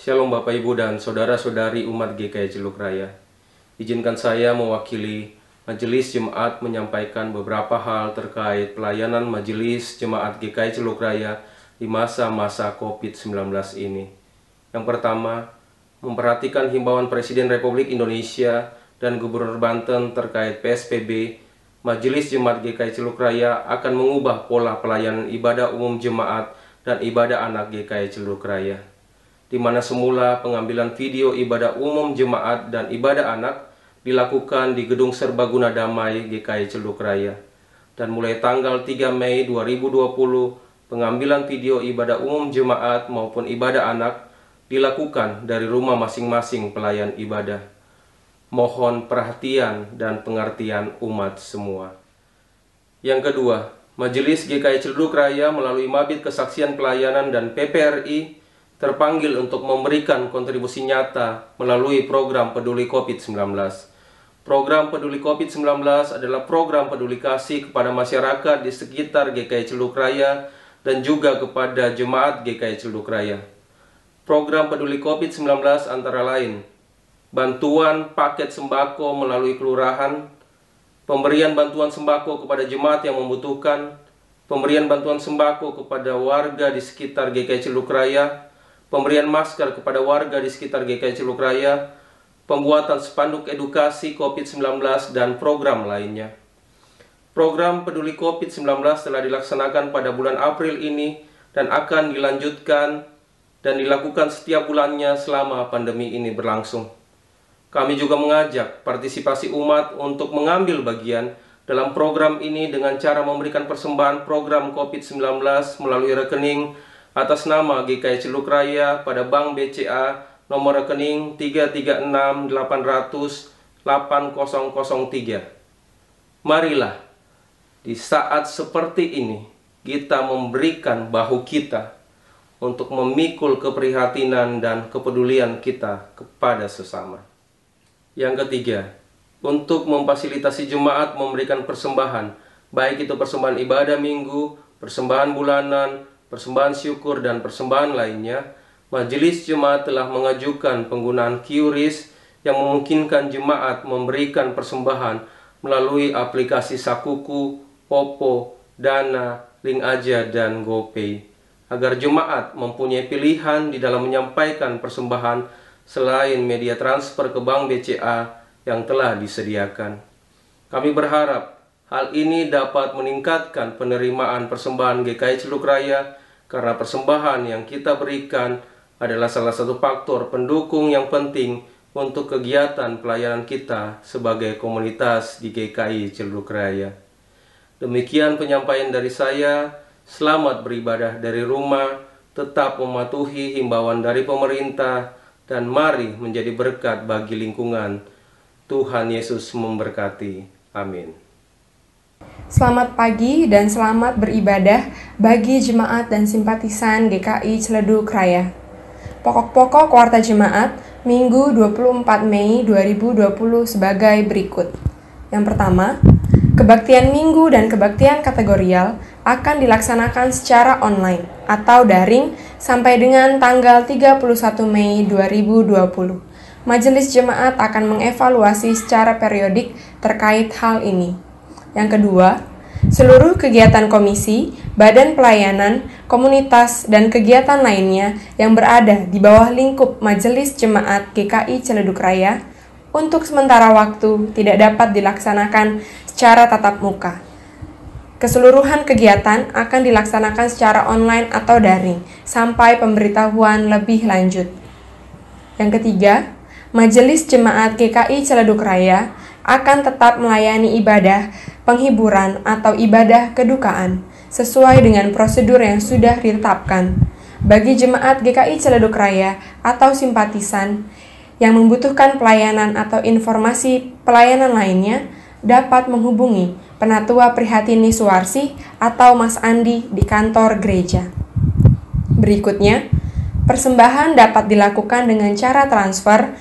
Shalom Bapak Ibu dan Saudara-saudari umat GKI Celuk Raya. Izinkan saya mewakili Majelis Jemaat menyampaikan beberapa hal terkait pelayanan Majelis Jemaat GKI Celuk Raya di masa-masa COVID-19 ini. Yang pertama, memperhatikan himbauan Presiden Republik Indonesia dan Gubernur Banten terkait PSBB, Majelis Jemaat GKI Celuk Raya akan mengubah pola pelayanan ibadah umum jemaat dan ibadah anak GKI Celuk Raya di mana semula pengambilan video ibadah umum jemaat dan ibadah anak dilakukan di Gedung Serbaguna Damai GKI Celuk Raya. Dan mulai tanggal 3 Mei 2020, pengambilan video ibadah umum jemaat maupun ibadah anak dilakukan dari rumah masing-masing pelayan ibadah. Mohon perhatian dan pengertian umat semua. Yang kedua, Majelis GKI Celuk Raya melalui Mabit Kesaksian Pelayanan dan PPRI terpanggil untuk memberikan kontribusi nyata melalui program Peduli COVID-19. Program Peduli COVID-19 adalah program peduli kasih kepada masyarakat di sekitar GKI Celuk Raya dan juga kepada jemaat GKI Celuk Raya. Program Peduli COVID-19 antara lain bantuan paket sembako melalui kelurahan, pemberian bantuan sembako kepada jemaat yang membutuhkan, pemberian bantuan sembako kepada warga di sekitar GKI Celuk Raya, pemberian masker kepada warga di sekitar GKI Ciluk Raya, pembuatan spanduk edukasi COVID-19, dan program lainnya. Program peduli COVID-19 telah dilaksanakan pada bulan April ini dan akan dilanjutkan dan dilakukan setiap bulannya selama pandemi ini berlangsung. Kami juga mengajak partisipasi umat untuk mengambil bagian dalam program ini dengan cara memberikan persembahan program COVID-19 melalui rekening atas nama GKI Celuk Raya pada Bank BCA nomor rekening 3368003. Marilah di saat seperti ini kita memberikan bahu kita untuk memikul keprihatinan dan kepedulian kita kepada sesama. Yang ketiga, untuk memfasilitasi jemaat memberikan persembahan, baik itu persembahan ibadah minggu, persembahan bulanan, persembahan syukur dan persembahan lainnya, Majelis Jemaat telah mengajukan penggunaan QRIS yang memungkinkan jemaat memberikan persembahan melalui aplikasi Sakuku, Popo, Dana, Link Aja, dan GoPay. Agar jemaat mempunyai pilihan di dalam menyampaikan persembahan selain media transfer ke Bank BCA yang telah disediakan. Kami berharap hal ini dapat meningkatkan penerimaan persembahan GKI Celuk Raya karena persembahan yang kita berikan adalah salah satu faktor pendukung yang penting untuk kegiatan pelayanan kita sebagai komunitas di GKI Celuk Raya. Demikian penyampaian dari saya. Selamat beribadah dari rumah, tetap mematuhi himbauan dari pemerintah, dan mari menjadi berkat bagi lingkungan. Tuhan Yesus memberkati. Amin. Selamat pagi dan selamat beribadah bagi jemaat dan simpatisan GKI Celeduk Raya. Pokok-pokok kuarta jemaat Minggu 24 Mei 2020 sebagai berikut. Yang pertama, kebaktian minggu dan kebaktian kategorial akan dilaksanakan secara online atau daring sampai dengan tanggal 31 Mei 2020. Majelis jemaat akan mengevaluasi secara periodik terkait hal ini. Yang kedua, seluruh kegiatan komisi, badan pelayanan, komunitas, dan kegiatan lainnya yang berada di bawah lingkup Majelis Jemaat GKI Celeduk Raya untuk sementara waktu tidak dapat dilaksanakan secara tatap muka. Keseluruhan kegiatan akan dilaksanakan secara online atau daring sampai pemberitahuan lebih lanjut. Yang ketiga, Majelis Jemaat GKI Celeduk Raya akan tetap melayani ibadah penghiburan atau ibadah kedukaan sesuai dengan prosedur yang sudah ditetapkan. Bagi jemaat GKI Celeduk Raya atau simpatisan yang membutuhkan pelayanan atau informasi pelayanan lainnya dapat menghubungi Penatua Prihatini Suwarsi atau Mas Andi di kantor gereja. Berikutnya, persembahan dapat dilakukan dengan cara transfer,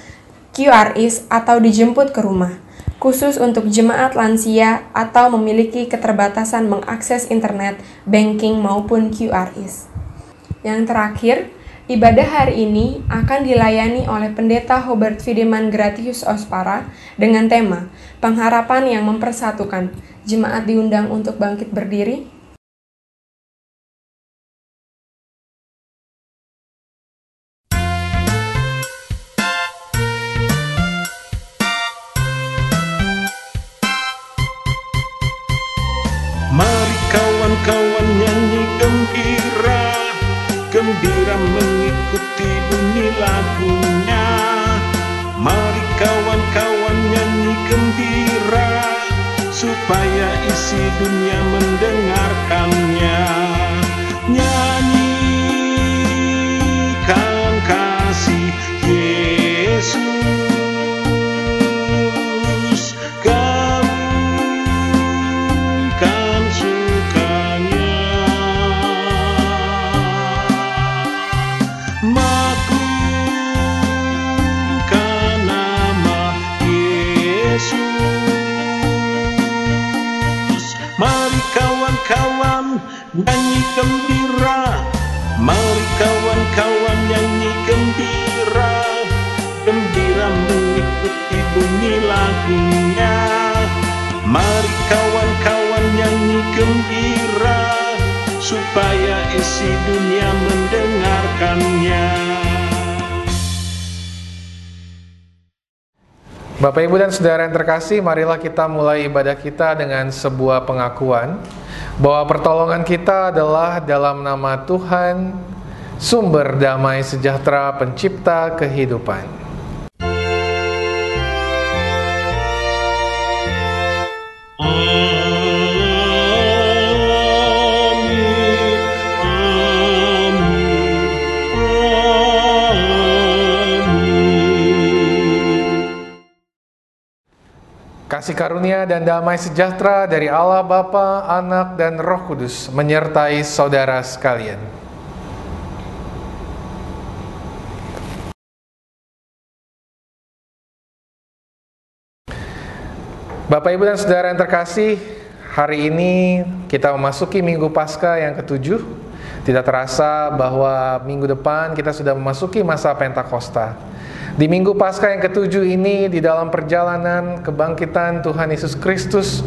QRIS atau dijemput ke rumah khusus untuk jemaat lansia atau memiliki keterbatasan mengakses internet, banking, maupun QRIS. Yang terakhir, Ibadah hari ini akan dilayani oleh Pendeta Hobart Fideman Gratius Ospara dengan tema Pengharapan yang Mempersatukan. Jemaat diundang untuk bangkit berdiri. Supaya isi dunia mendengarkannya. Nyanyikan bunyi lagunya Mari kawan-kawan nyanyi gembira Supaya isi dunia mendengarkannya Bapak, Ibu, dan Saudara yang terkasih, marilah kita mulai ibadah kita dengan sebuah pengakuan bahwa pertolongan kita adalah dalam nama Tuhan, sumber damai sejahtera, pencipta kehidupan. Kasih karunia dan damai sejahtera dari Allah Bapa, Anak, dan Roh Kudus menyertai saudara sekalian. Bapak, Ibu, dan Saudara yang terkasih, hari ini kita memasuki Minggu Paskah yang ketujuh. Tidak terasa bahwa minggu depan kita sudah memasuki masa Pentakosta. Di Minggu Paskah yang ketujuh ini, di dalam perjalanan kebangkitan Tuhan Yesus Kristus,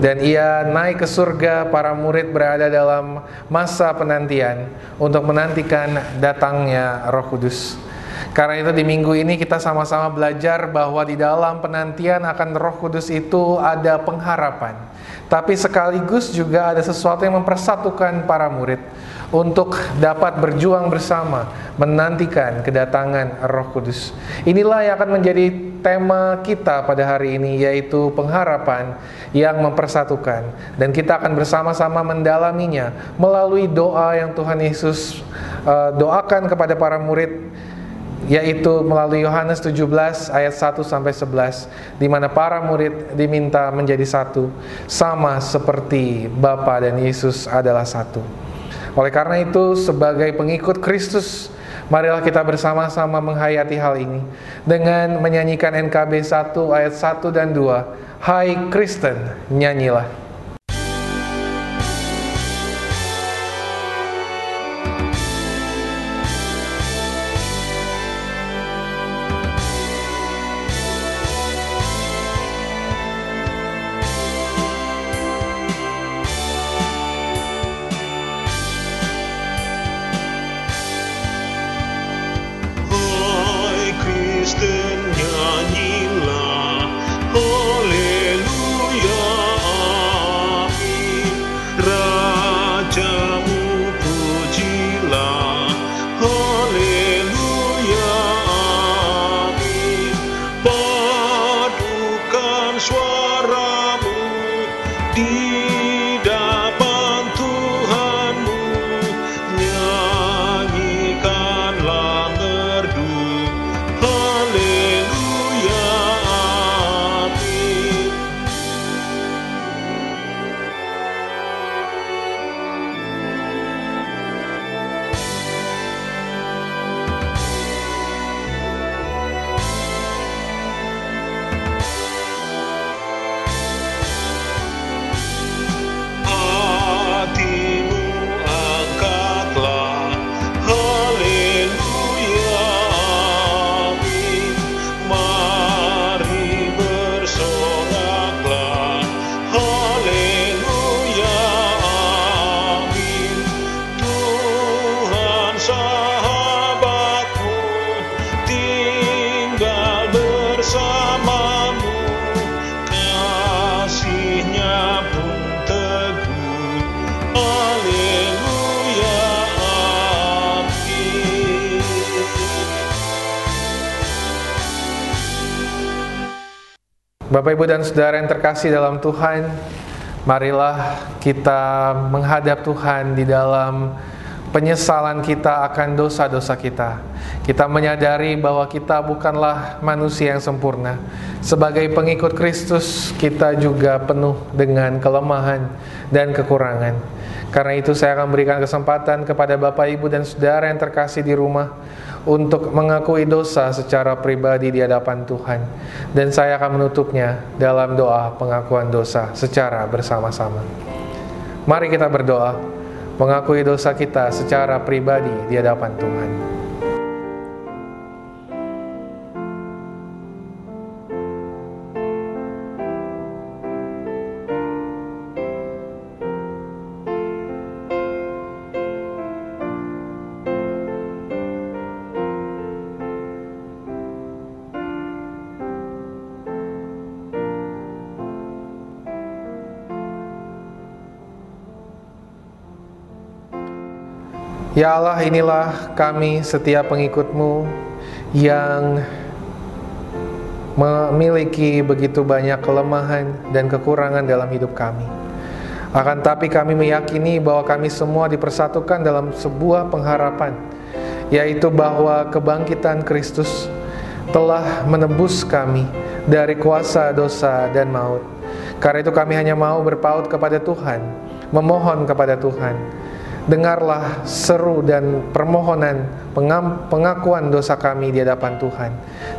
dan ia naik ke surga, para murid berada dalam masa penantian untuk menantikan datangnya Roh Kudus. Karena itu di minggu ini kita sama-sama belajar bahwa di dalam penantian akan Roh Kudus itu ada pengharapan. Tapi sekaligus juga ada sesuatu yang mempersatukan para murid untuk dapat berjuang bersama menantikan kedatangan Roh Kudus. Inilah yang akan menjadi tema kita pada hari ini yaitu pengharapan yang mempersatukan dan kita akan bersama-sama mendalaminya melalui doa yang Tuhan Yesus uh, doakan kepada para murid yaitu melalui Yohanes 17 ayat 1 sampai 11 di mana para murid diminta menjadi satu sama seperti Bapa dan Yesus adalah satu. Oleh karena itu sebagai pengikut Kristus marilah kita bersama-sama menghayati hal ini dengan menyanyikan NKB 1 ayat 1 dan 2 Hai Kristen nyanyilah Bapak, Ibu, dan Saudara yang terkasih dalam Tuhan, marilah kita menghadap Tuhan di dalam penyesalan kita akan dosa-dosa kita. Kita menyadari bahwa kita bukanlah manusia yang sempurna. Sebagai pengikut Kristus, kita juga penuh dengan kelemahan dan kekurangan. Karena itu saya akan berikan kesempatan kepada Bapak, Ibu, dan Saudara yang terkasih di rumah untuk mengakui dosa secara pribadi di hadapan Tuhan. Dan saya akan menutupnya dalam doa pengakuan dosa secara bersama-sama. Mari kita berdoa mengakui dosa kita secara pribadi di hadapan Tuhan. Ya Allah inilah kami setiap pengikutmu yang memiliki begitu banyak kelemahan dan kekurangan dalam hidup kami. Akan tapi kami meyakini bahwa kami semua dipersatukan dalam sebuah pengharapan, yaitu bahwa kebangkitan Kristus telah menebus kami dari kuasa dosa dan maut. Karena itu kami hanya mau berpaut kepada Tuhan, memohon kepada Tuhan dengarlah seru dan permohonan pengakuan dosa kami di hadapan Tuhan.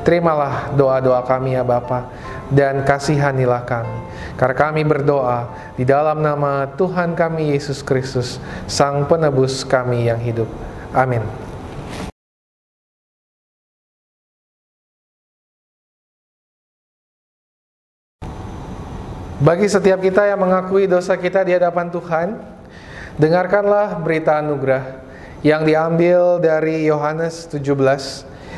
Terimalah doa-doa kami ya Bapa dan kasihanilah kami. Karena kami berdoa di dalam nama Tuhan kami Yesus Kristus, Sang Penebus kami yang hidup. Amin. Bagi setiap kita yang mengakui dosa kita di hadapan Tuhan, Dengarkanlah berita anugerah yang diambil dari Yohanes 17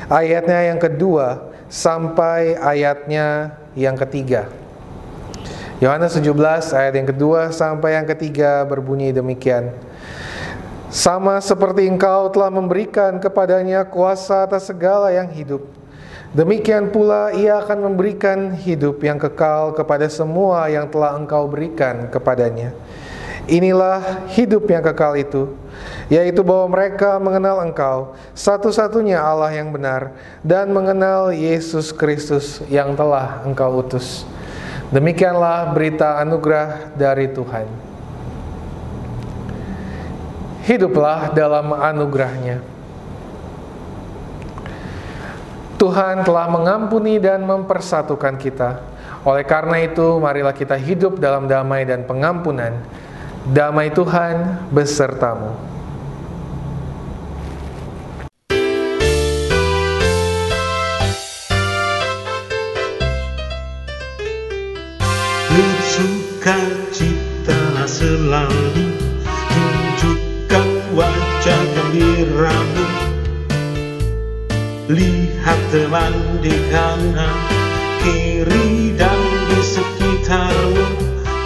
ayatnya yang kedua sampai ayatnya yang ketiga. Yohanes 17 ayat yang kedua sampai yang ketiga berbunyi demikian. Sama seperti engkau telah memberikan kepadanya kuasa atas segala yang hidup. Demikian pula ia akan memberikan hidup yang kekal kepada semua yang telah engkau berikan kepadanya Inilah hidup yang kekal itu, yaitu bahwa mereka mengenal Engkau, satu-satunya Allah yang benar, dan mengenal Yesus Kristus yang telah Engkau utus. Demikianlah berita anugerah dari Tuhan. Hiduplah dalam anugerahnya. Tuhan telah mengampuni dan mempersatukan kita. Oleh karena itu, marilah kita hidup dalam damai dan pengampunan Damai Tuhan besertamu. Bersuka cita selalu Tunjukkan wajah gembiramu Lihat teman di kanan Kiri dan di sekitarmu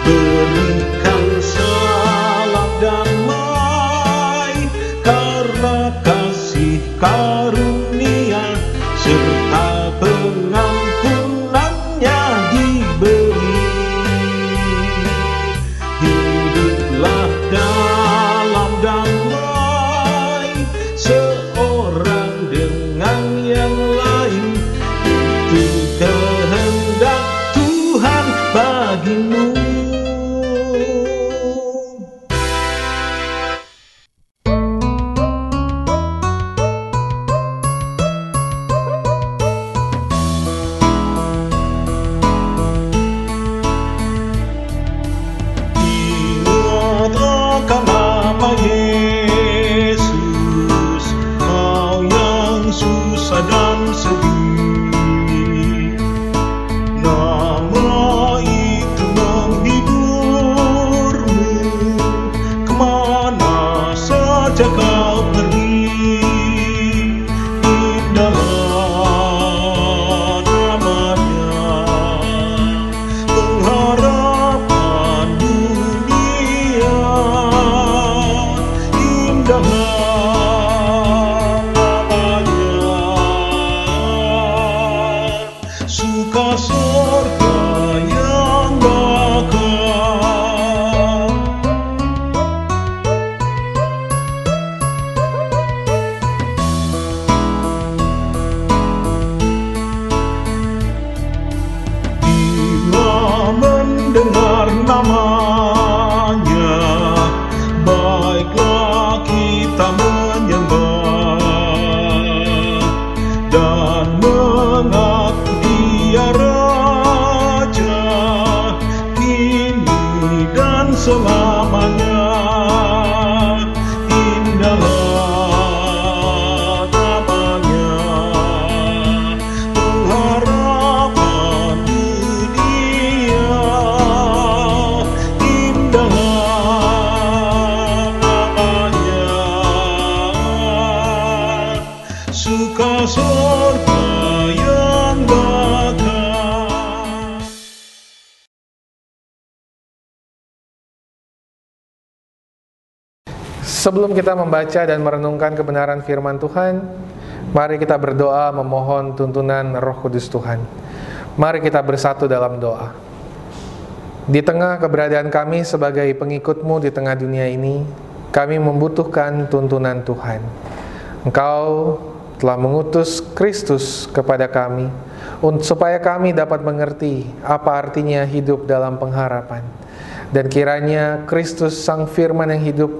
Berikan Dahmer. Kita membaca dan merenungkan kebenaran firman Tuhan, mari kita berdoa memohon tuntunan Roh Kudus Tuhan. Mari kita bersatu dalam doa. Di tengah keberadaan kami sebagai pengikutmu di tengah dunia ini, kami membutuhkan tuntunan Tuhan. Engkau telah mengutus Kristus kepada kami supaya kami dapat mengerti apa artinya hidup dalam pengharapan. Dan kiranya Kristus Sang Firman yang hidup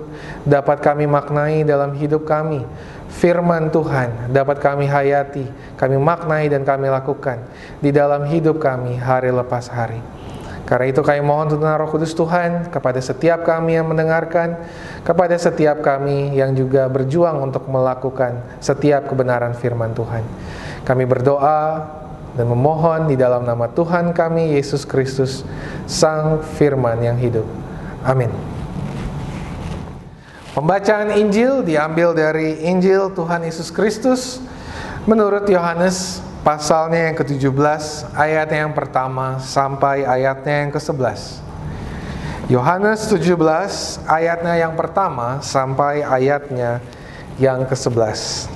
dapat kami maknai dalam hidup kami. Firman Tuhan dapat kami hayati, kami maknai dan kami lakukan di dalam hidup kami hari lepas hari. Karena itu kami mohon tuntunan Roh Kudus Tuhan kepada setiap kami yang mendengarkan, kepada setiap kami yang juga berjuang untuk melakukan setiap kebenaran firman Tuhan. Kami berdoa dan memohon di dalam nama Tuhan kami Yesus Kristus, Sang Firman yang hidup. Amin. Pembacaan Injil diambil dari Injil Tuhan Yesus Kristus menurut Yohanes pasalnya yang ke-17 ayatnya yang pertama sampai ayatnya yang ke-11. Yohanes 17 ayatnya yang pertama sampai ayatnya yang ke-11.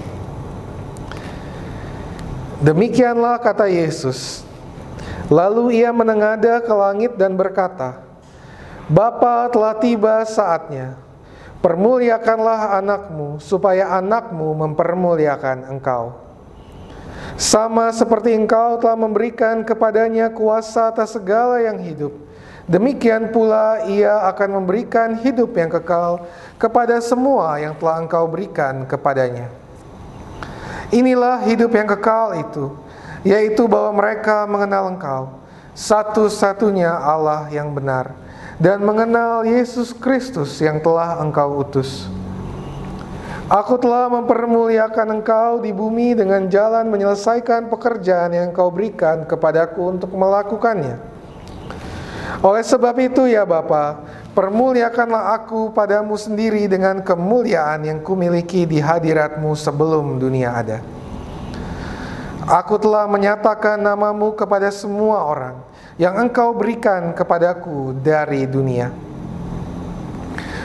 Demikianlah kata Yesus. Lalu ia menengada ke langit dan berkata, Bapa telah tiba saatnya. Permuliakanlah anakmu supaya anakmu mempermuliakan engkau. Sama seperti engkau telah memberikan kepadanya kuasa atas segala yang hidup, demikian pula ia akan memberikan hidup yang kekal kepada semua yang telah engkau berikan kepadanya. Inilah hidup yang kekal itu, yaitu bahwa mereka mengenal engkau, satu-satunya Allah yang benar, dan mengenal Yesus Kristus yang telah engkau utus. Aku telah mempermuliakan engkau di bumi dengan jalan menyelesaikan pekerjaan yang engkau berikan kepadaku untuk melakukannya. Oleh sebab itu ya Bapa, permuliakanlah aku padamu sendiri dengan kemuliaan yang kumiliki di hadiratmu sebelum dunia ada. Aku telah menyatakan namamu kepada semua orang yang engkau berikan kepadaku dari dunia.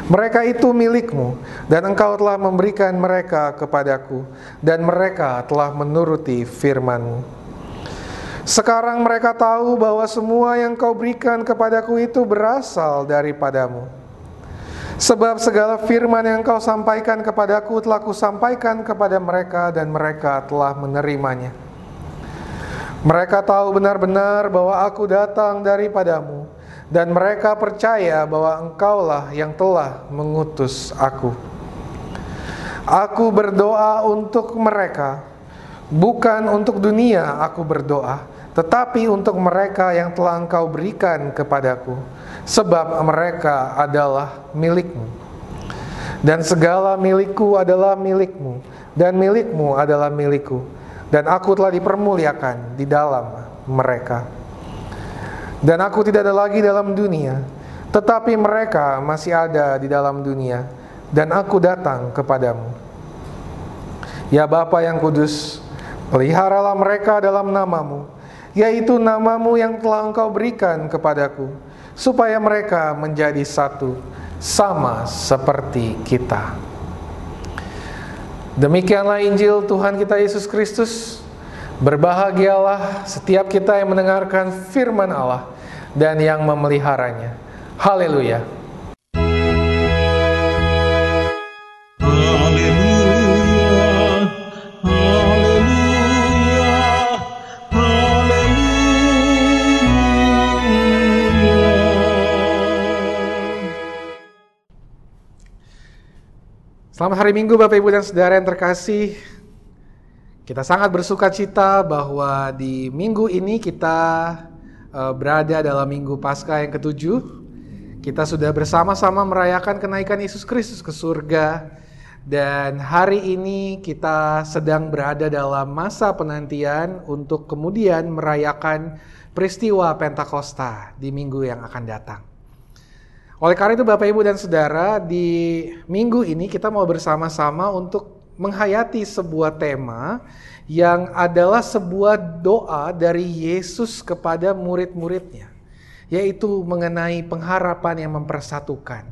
Mereka itu milikmu, dan engkau telah memberikan mereka kepadaku, dan mereka telah menuruti firmanmu. Sekarang mereka tahu bahwa semua yang kau berikan kepadaku itu berasal daripadamu. Sebab segala firman yang kau sampaikan kepadaku telah kusampaikan kepada mereka dan mereka telah menerimanya. Mereka tahu benar-benar bahwa aku datang daripadamu dan mereka percaya bahwa engkaulah yang telah mengutus aku. Aku berdoa untuk mereka, bukan untuk dunia aku berdoa, tetapi untuk mereka yang telah engkau berikan kepadaku, sebab mereka adalah milikmu. Dan segala milikku adalah milikmu, dan milikmu adalah milikku, dan aku telah dipermuliakan di dalam mereka. Dan aku tidak ada lagi dalam dunia, tetapi mereka masih ada di dalam dunia, dan aku datang kepadamu. Ya Bapa yang kudus, peliharalah mereka dalam namamu, yaitu namamu yang telah engkau berikan kepadaku, supaya mereka menjadi satu, sama seperti kita. Demikianlah Injil Tuhan kita Yesus Kristus. Berbahagialah setiap kita yang mendengarkan firman Allah dan yang memeliharanya. Haleluya. Selamat hari Minggu Bapak Ibu dan Saudara yang terkasih. Kita sangat bersuka cita bahwa di minggu ini kita eh, berada dalam minggu Paskah yang ketujuh. Kita sudah bersama-sama merayakan kenaikan Yesus Kristus ke surga. Dan hari ini kita sedang berada dalam masa penantian untuk kemudian merayakan peristiwa Pentakosta di minggu yang akan datang. Oleh karena itu Bapak Ibu dan Saudara, di minggu ini kita mau bersama-sama untuk menghayati sebuah tema yang adalah sebuah doa dari Yesus kepada murid-muridnya, yaitu mengenai pengharapan yang mempersatukan.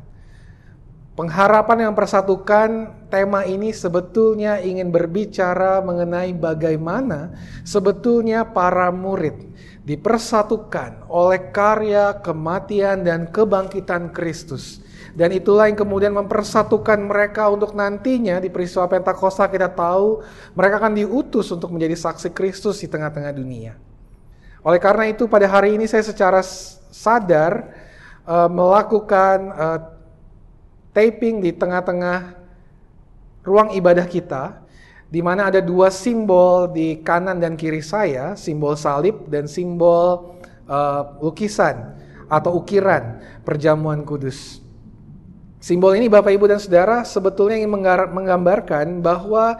Pengharapan yang persatukan tema ini sebetulnya ingin berbicara mengenai bagaimana sebetulnya para murid dipersatukan oleh karya kematian dan kebangkitan Kristus. Dan itulah yang kemudian mempersatukan mereka untuk nantinya di peristiwa Pentakosta kita tahu mereka akan diutus untuk menjadi saksi Kristus di tengah-tengah dunia. Oleh karena itu pada hari ini saya secara sadar uh, melakukan uh, taping di tengah-tengah ruang ibadah kita, di mana ada dua simbol di kanan dan kiri saya, simbol salib dan simbol uh, lukisan atau ukiran perjamuan kudus. Simbol ini Bapak Ibu dan Saudara sebetulnya ingin menggambarkan bahwa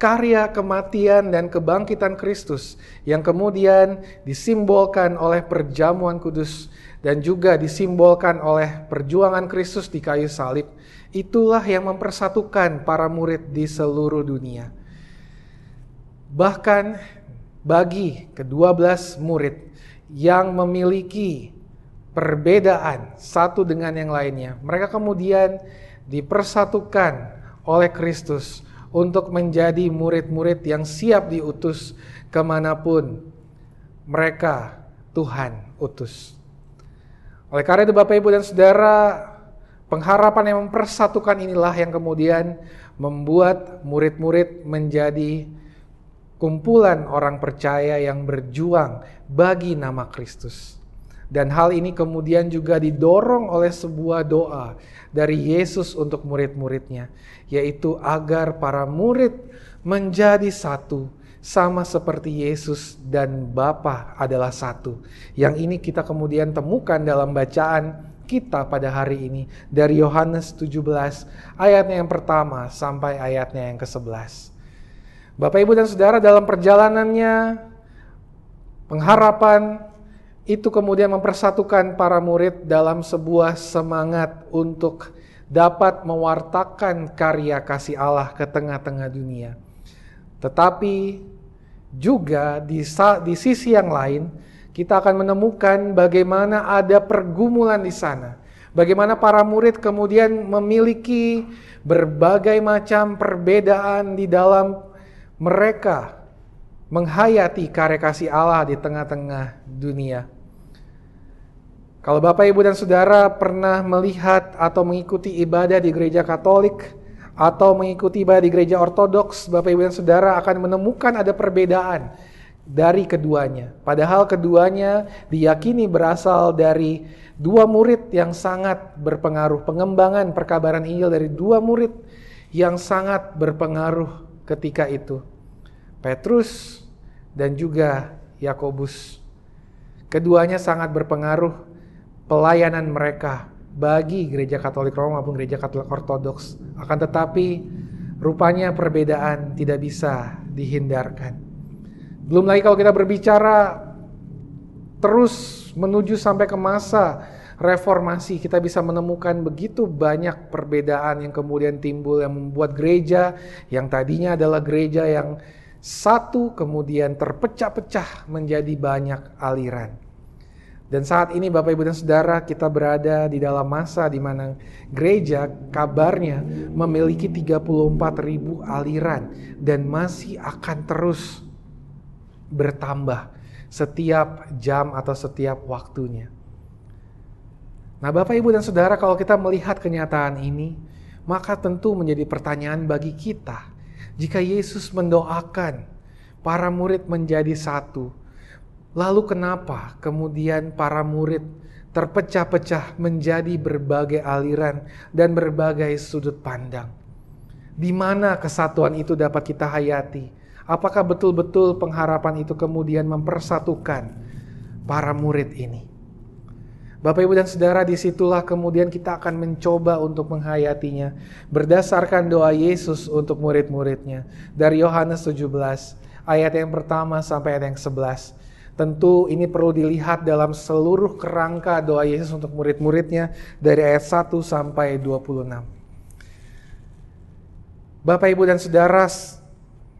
karya kematian dan kebangkitan Kristus yang kemudian disimbolkan oleh perjamuan kudus dan juga disimbolkan oleh perjuangan Kristus di kayu salib, itulah yang mempersatukan para murid di seluruh dunia. Bahkan bagi kedua belas murid yang memiliki perbedaan satu dengan yang lainnya, mereka kemudian dipersatukan oleh Kristus untuk menjadi murid-murid yang siap diutus ke mana pun mereka Tuhan utus. Oleh karena itu Bapak Ibu dan Saudara, pengharapan yang mempersatukan inilah yang kemudian membuat murid-murid menjadi kumpulan orang percaya yang berjuang bagi nama Kristus. Dan hal ini kemudian juga didorong oleh sebuah doa dari Yesus untuk murid-muridnya, yaitu agar para murid menjadi satu sama seperti Yesus dan Bapa adalah satu. Yang ini kita kemudian temukan dalam bacaan kita pada hari ini dari Yohanes 17 ayatnya yang pertama sampai ayatnya yang ke-11. Bapak Ibu dan Saudara dalam perjalanannya pengharapan itu kemudian mempersatukan para murid dalam sebuah semangat untuk dapat mewartakan karya kasih Allah ke tengah-tengah dunia. Tetapi juga di, di sisi yang lain, kita akan menemukan bagaimana ada pergumulan di sana. Bagaimana para murid kemudian memiliki berbagai macam perbedaan di dalam mereka menghayati karya kasih Allah di tengah-tengah dunia. Kalau Bapak, Ibu, dan Saudara pernah melihat atau mengikuti ibadah di gereja Katolik, atau mengikuti ibadah di gereja ortodoks, Bapak Ibu dan Saudara akan menemukan ada perbedaan dari keduanya. Padahal keduanya diyakini berasal dari dua murid yang sangat berpengaruh. Pengembangan perkabaran Injil dari dua murid yang sangat berpengaruh ketika itu. Petrus dan juga Yakobus. Keduanya sangat berpengaruh pelayanan mereka bagi gereja Katolik Roma maupun gereja Katolik Ortodoks. Akan tetapi rupanya perbedaan tidak bisa dihindarkan. Belum lagi kalau kita berbicara terus menuju sampai ke masa reformasi, kita bisa menemukan begitu banyak perbedaan yang kemudian timbul yang membuat gereja yang tadinya adalah gereja yang satu kemudian terpecah-pecah menjadi banyak aliran. Dan saat ini Bapak Ibu dan Saudara kita berada di dalam masa di mana gereja kabarnya memiliki 34 ribu aliran dan masih akan terus bertambah setiap jam atau setiap waktunya. Nah Bapak Ibu dan Saudara kalau kita melihat kenyataan ini maka tentu menjadi pertanyaan bagi kita. Jika Yesus mendoakan para murid menjadi satu, Lalu kenapa kemudian para murid terpecah-pecah menjadi berbagai aliran dan berbagai sudut pandang? Di mana kesatuan itu dapat kita hayati? Apakah betul-betul pengharapan itu kemudian mempersatukan para murid ini? Bapak, Ibu, dan Saudara, di situlah kemudian kita akan mencoba untuk menghayatinya berdasarkan doa Yesus untuk murid-muridnya. Dari Yohanes 17, ayat yang pertama sampai ayat yang 11. Tentu ini perlu dilihat dalam seluruh kerangka doa Yesus untuk murid-muridnya dari ayat 1 sampai 26. Bapak, Ibu, dan Saudara,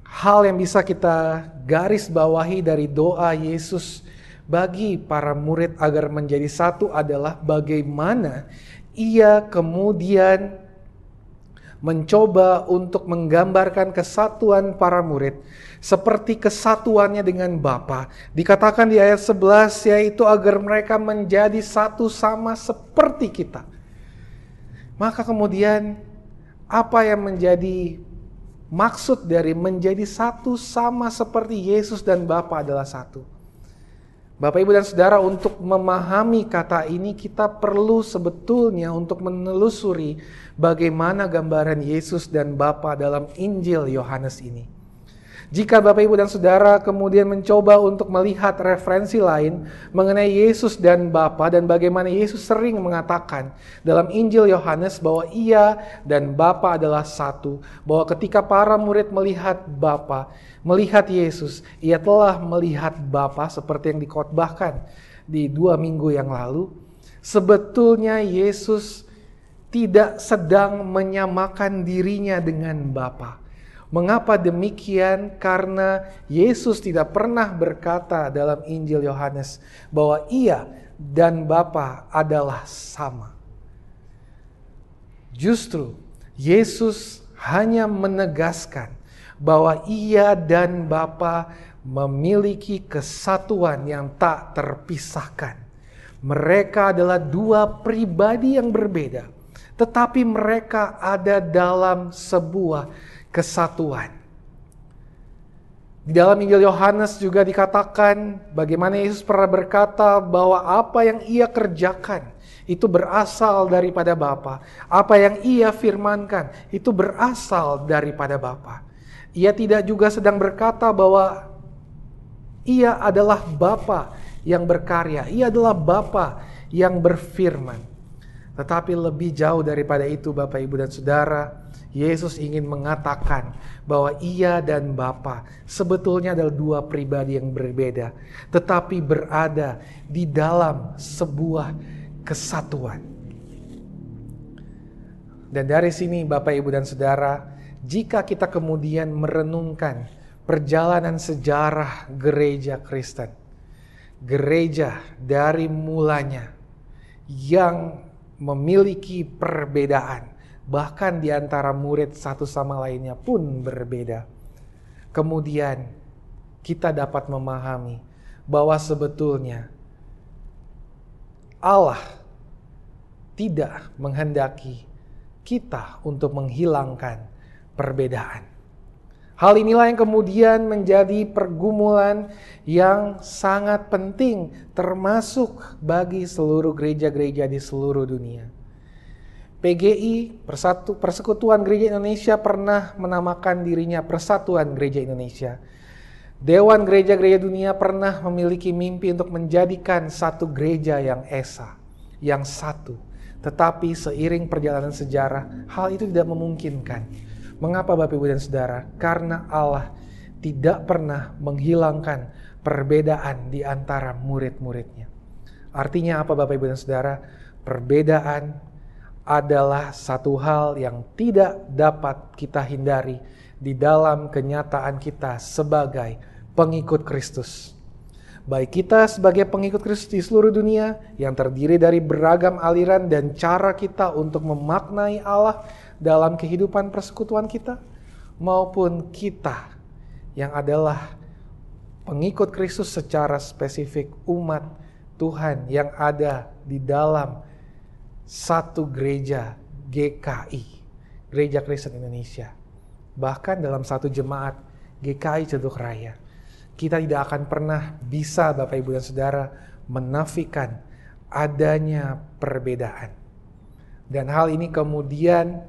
hal yang bisa kita garis bawahi dari doa Yesus bagi para murid agar menjadi satu adalah bagaimana ia kemudian mencoba untuk menggambarkan kesatuan para murid seperti kesatuannya dengan Bapa. Dikatakan di ayat 11 yaitu agar mereka menjadi satu sama seperti kita. Maka kemudian apa yang menjadi maksud dari menjadi satu sama seperti Yesus dan Bapa adalah satu. Bapak, Ibu, dan Saudara, untuk memahami kata ini, kita perlu sebetulnya untuk menelusuri bagaimana gambaran Yesus dan Bapa dalam Injil Yohanes ini. Jika Bapak, Ibu, dan Saudara kemudian mencoba untuk melihat referensi lain mengenai Yesus dan Bapa dan bagaimana Yesus sering mengatakan dalam Injil Yohanes bahwa ia dan Bapa adalah satu, bahwa ketika para murid melihat Bapa, melihat Yesus, ia telah melihat Bapa seperti yang dikotbahkan di dua minggu yang lalu. Sebetulnya Yesus tidak sedang menyamakan dirinya dengan Bapa Mengapa demikian? Karena Yesus tidak pernah berkata dalam Injil Yohanes bahwa ia dan Bapa adalah sama. Justru Yesus hanya menegaskan bahwa ia dan Bapa memiliki kesatuan yang tak terpisahkan. Mereka adalah dua pribadi yang berbeda, tetapi mereka ada dalam sebuah kesatuan. Di dalam Injil Yohanes juga dikatakan bagaimana Yesus pernah berkata bahwa apa yang ia kerjakan itu berasal daripada Bapa. Apa yang ia firmankan itu berasal daripada Bapa. Ia tidak juga sedang berkata bahwa ia adalah Bapa yang berkarya. Ia adalah Bapa yang berfirman. Tetapi lebih jauh daripada itu Bapak Ibu dan Saudara, Yesus ingin mengatakan bahwa ia dan Bapa sebetulnya adalah dua pribadi yang berbeda, tetapi berada di dalam sebuah kesatuan. Dan dari sini Bapak Ibu dan Saudara, jika kita kemudian merenungkan perjalanan sejarah gereja Kristen, gereja dari mulanya yang memiliki perbedaan, bahkan di antara murid satu sama lainnya pun berbeda. Kemudian kita dapat memahami bahwa sebetulnya Allah tidak menghendaki kita untuk menghilangkan perbedaan. Hal inilah yang kemudian menjadi pergumulan yang sangat penting termasuk bagi seluruh gereja-gereja di seluruh dunia. PGI, Persatu, Persekutuan Gereja Indonesia pernah menamakan dirinya Persatuan Gereja Indonesia. Dewan Gereja-Gereja Dunia pernah memiliki mimpi untuk menjadikan satu gereja yang esa, yang satu. Tetapi seiring perjalanan sejarah, hal itu tidak memungkinkan. Mengapa Bapak Ibu dan Saudara? Karena Allah tidak pernah menghilangkan perbedaan di antara murid-muridnya. Artinya apa Bapak Ibu dan Saudara? Perbedaan adalah satu hal yang tidak dapat kita hindari di dalam kenyataan kita sebagai pengikut Kristus. Baik kita sebagai pengikut Kristus di seluruh dunia yang terdiri dari beragam aliran dan cara kita untuk memaknai Allah dalam kehidupan persekutuan kita, maupun kita yang adalah pengikut Kristus secara spesifik umat Tuhan yang ada di dalam satu gereja GKI, Gereja Kristen Indonesia. Bahkan dalam satu jemaat GKI Ceduk Raya, kita tidak akan pernah bisa Bapak Ibu dan Saudara menafikan adanya perbedaan. Dan hal ini kemudian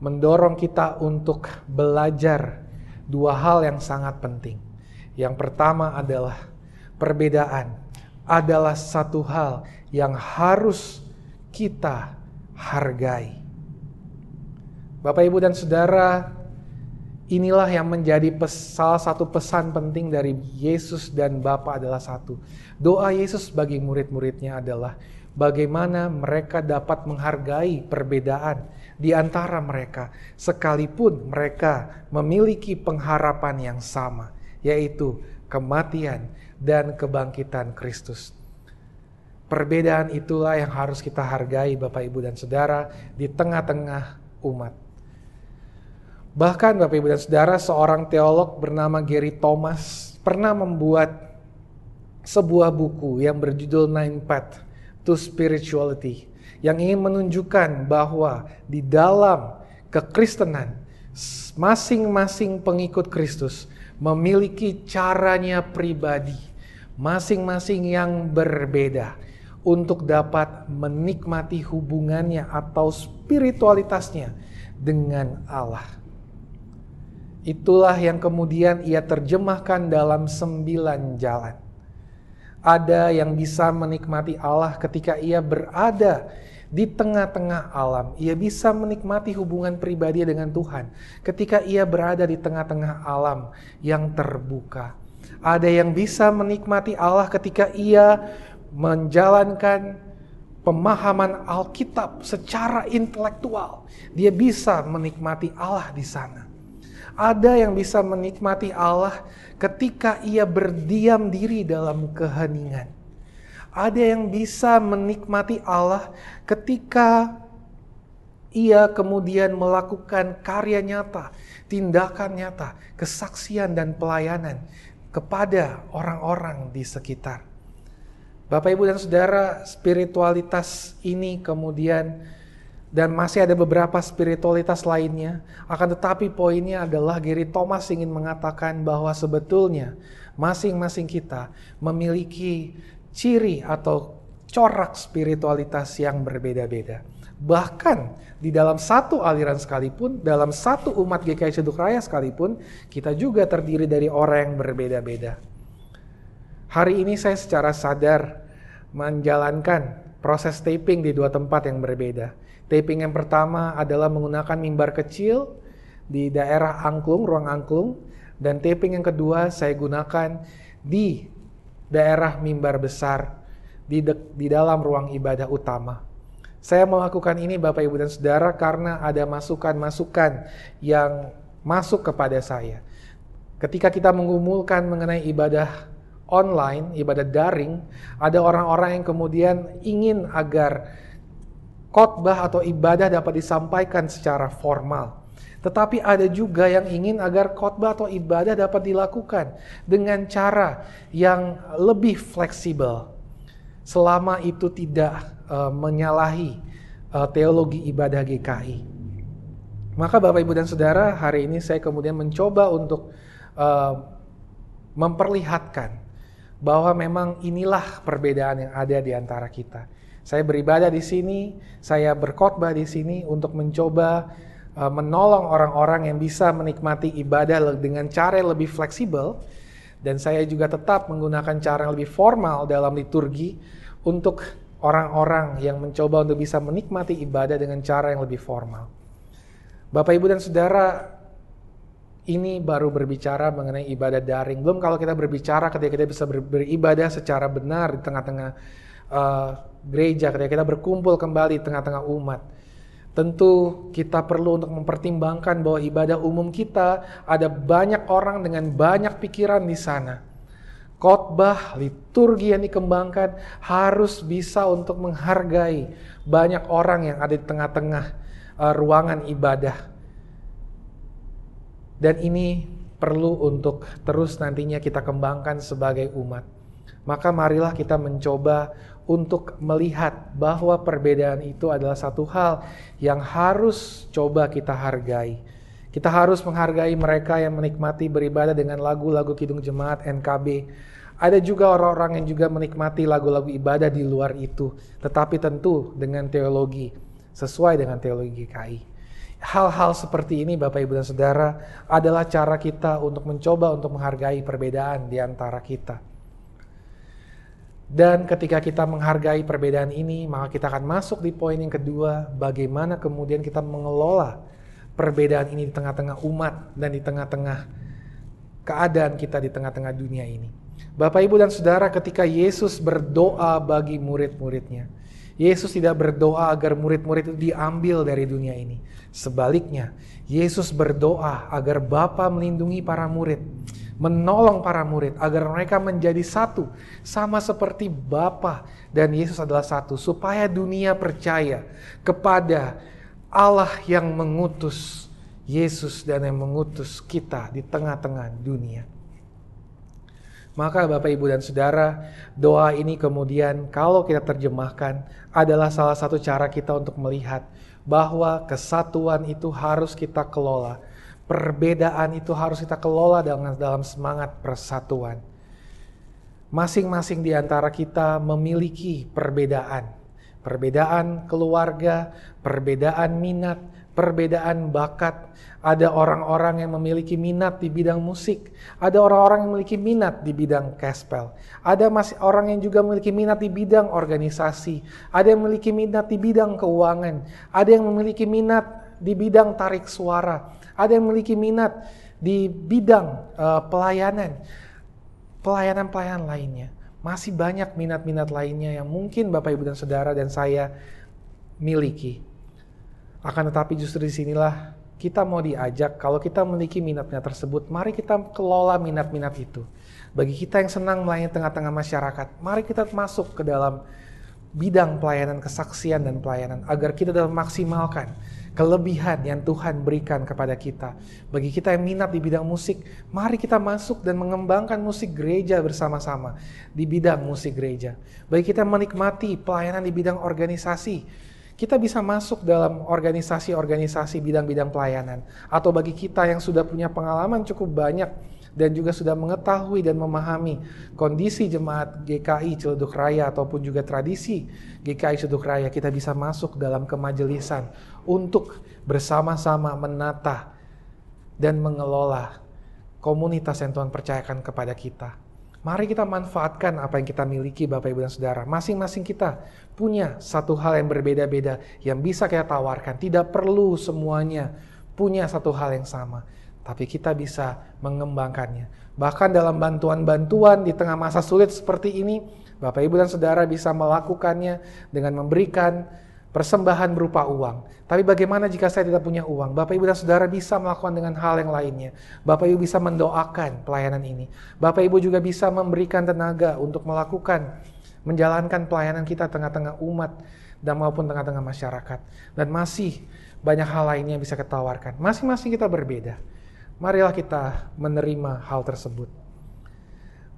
mendorong kita untuk belajar dua hal yang sangat penting. Yang pertama adalah perbedaan adalah satu hal yang harus kita hargai. Bapak, Ibu, dan Saudara, inilah yang menjadi salah satu pesan penting dari Yesus dan Bapa adalah satu. Doa Yesus bagi murid-muridnya adalah bagaimana mereka dapat menghargai perbedaan di antara mereka, sekalipun mereka memiliki pengharapan yang sama, yaitu kematian dan kebangkitan Kristus. Perbedaan itulah yang harus kita hargai Bapak Ibu dan Saudara di tengah-tengah umat. Bahkan Bapak Ibu dan Saudara, seorang teolog bernama Gary Thomas pernah membuat sebuah buku yang berjudul Nine Path to Spirituality yang ingin menunjukkan bahwa di dalam kekristenan masing-masing pengikut Kristus memiliki caranya pribadi masing-masing yang berbeda untuk dapat menikmati hubungannya atau spiritualitasnya dengan Allah. Itulah yang kemudian ia terjemahkan dalam sembilan jalan. Ada yang bisa menikmati Allah ketika ia berada di tengah-tengah alam. Ia bisa menikmati hubungan pribadi dengan Tuhan ketika ia berada di tengah-tengah alam yang terbuka. Ada yang bisa menikmati Allah ketika ia menjalankan pemahaman Alkitab secara intelektual. Dia bisa menikmati Allah di sana. Ada yang bisa menikmati Allah ketika ia berdiam diri dalam keheningan. Ada yang bisa menikmati Allah ketika ia kemudian melakukan karya nyata, tindakan nyata, kesaksian dan pelayanan kepada orang-orang di sekitar. Bapak, Ibu, dan Saudara, spiritualitas ini kemudian dan masih ada beberapa spiritualitas lainnya. Akan tetapi poinnya adalah Gary Thomas ingin mengatakan bahwa sebetulnya masing-masing kita memiliki ciri atau corak spiritualitas yang berbeda-beda. Bahkan di dalam satu aliran sekalipun, dalam satu umat GKI Ceduk Raya sekalipun, kita juga terdiri dari orang yang berbeda-beda. Hari ini saya secara sadar menjalankan proses taping di dua tempat yang berbeda Taping yang pertama adalah menggunakan mimbar kecil di daerah angklung, ruang angklung. Dan taping yang kedua saya gunakan di daerah mimbar besar di, de, di dalam ruang ibadah utama. Saya melakukan ini Bapak Ibu dan Saudara karena ada masukan-masukan yang masuk kepada saya. Ketika kita mengumulkan mengenai ibadah online, ibadah daring, ada orang-orang yang kemudian ingin agar khotbah atau ibadah dapat disampaikan secara formal. Tetapi ada juga yang ingin agar khotbah atau ibadah dapat dilakukan dengan cara yang lebih fleksibel. Selama itu tidak uh, menyalahi uh, teologi ibadah GKI. Maka Bapak Ibu dan Saudara, hari ini saya kemudian mencoba untuk uh, memperlihatkan bahwa memang inilah perbedaan yang ada di antara kita. Saya beribadah di sini, saya berkhotbah di sini untuk mencoba menolong orang-orang yang bisa menikmati ibadah dengan cara yang lebih fleksibel dan saya juga tetap menggunakan cara yang lebih formal dalam liturgi untuk orang-orang yang mencoba untuk bisa menikmati ibadah dengan cara yang lebih formal. Bapak, Ibu, dan Saudara, ini baru berbicara mengenai ibadah daring. Belum kalau kita berbicara ketika kita bisa beribadah secara benar di tengah-tengah uh, gereja, ketika kita berkumpul kembali di tengah-tengah umat, tentu kita perlu untuk mempertimbangkan bahwa ibadah umum kita ada banyak orang dengan banyak pikiran di sana. Khotbah, liturgi yang dikembangkan harus bisa untuk menghargai banyak orang yang ada di tengah-tengah uh, ruangan ibadah. Dan ini perlu untuk terus nantinya kita kembangkan sebagai umat. Maka marilah kita mencoba untuk melihat bahwa perbedaan itu adalah satu hal yang harus coba kita hargai. Kita harus menghargai mereka yang menikmati beribadah dengan lagu-lagu Kidung Jemaat NKB. Ada juga orang-orang yang juga menikmati lagu-lagu ibadah di luar itu, tetapi tentu dengan teologi sesuai dengan teologi KI. Hal-hal seperti ini Bapak Ibu dan Saudara adalah cara kita untuk mencoba untuk menghargai perbedaan di antara kita. Dan ketika kita menghargai perbedaan ini, maka kita akan masuk di poin yang kedua, bagaimana kemudian kita mengelola perbedaan ini di tengah-tengah umat dan di tengah-tengah keadaan kita di tengah-tengah dunia ini. Bapak, Ibu, dan Saudara, ketika Yesus berdoa bagi murid-muridnya, Yesus tidak berdoa agar murid-murid itu diambil dari dunia ini. Sebaliknya, Yesus berdoa agar Bapa melindungi para murid menolong para murid agar mereka menjadi satu sama seperti Bapa dan Yesus adalah satu supaya dunia percaya kepada Allah yang mengutus Yesus dan yang mengutus kita di tengah-tengah dunia. Maka Bapak Ibu dan Saudara, doa ini kemudian kalau kita terjemahkan adalah salah satu cara kita untuk melihat bahwa kesatuan itu harus kita kelola. Perbedaan itu harus kita kelola dengan dalam semangat persatuan. Masing-masing di antara kita memiliki perbedaan. Perbedaan keluarga, perbedaan minat, perbedaan bakat. Ada orang-orang yang memiliki minat di bidang musik, ada orang-orang yang memiliki minat di bidang gospel, ada masih orang yang juga memiliki minat di bidang organisasi, ada yang memiliki minat di bidang keuangan, ada yang memiliki minat di bidang tarik suara, ada yang memiliki minat di bidang uh, pelayanan, pelayanan-pelayanan lainnya. Masih banyak minat-minat lainnya yang mungkin Bapak Ibu dan Saudara dan saya miliki. Akan tetapi justru di sinilah kita mau diajak, kalau kita memiliki minat-minat tersebut, mari kita kelola minat-minat itu. Bagi kita yang senang melayani tengah-tengah masyarakat, mari kita masuk ke dalam bidang pelayanan kesaksian dan pelayanan agar kita dapat maksimalkan kelebihan yang Tuhan berikan kepada kita. Bagi kita yang minat di bidang musik, mari kita masuk dan mengembangkan musik gereja bersama-sama di bidang musik gereja. Bagi kita yang menikmati pelayanan di bidang organisasi, kita bisa masuk dalam organisasi-organisasi bidang-bidang pelayanan. Atau bagi kita yang sudah punya pengalaman cukup banyak dan juga sudah mengetahui dan memahami kondisi jemaat GKI Ciledug Raya ataupun juga tradisi GKI Ciledug Raya, kita bisa masuk dalam kemajelisan untuk bersama-sama menata dan mengelola komunitas yang Tuhan percayakan kepada kita. Mari kita manfaatkan apa yang kita miliki Bapak Ibu dan Saudara. Masing-masing kita punya satu hal yang berbeda-beda yang bisa kita tawarkan. Tidak perlu semuanya punya satu hal yang sama. Tapi kita bisa mengembangkannya. Bahkan dalam bantuan-bantuan di tengah masa sulit seperti ini, Bapak Ibu dan Saudara bisa melakukannya dengan memberikan persembahan berupa uang. Tapi bagaimana jika saya tidak punya uang? Bapak Ibu dan Saudara bisa melakukan dengan hal yang lainnya. Bapak Ibu bisa mendoakan pelayanan ini. Bapak Ibu juga bisa memberikan tenaga untuk melakukan menjalankan pelayanan kita tengah-tengah umat dan maupun tengah-tengah masyarakat. Dan masih banyak hal lainnya yang bisa kita tawarkan. Masing-masing kita berbeda. Marilah kita menerima hal tersebut.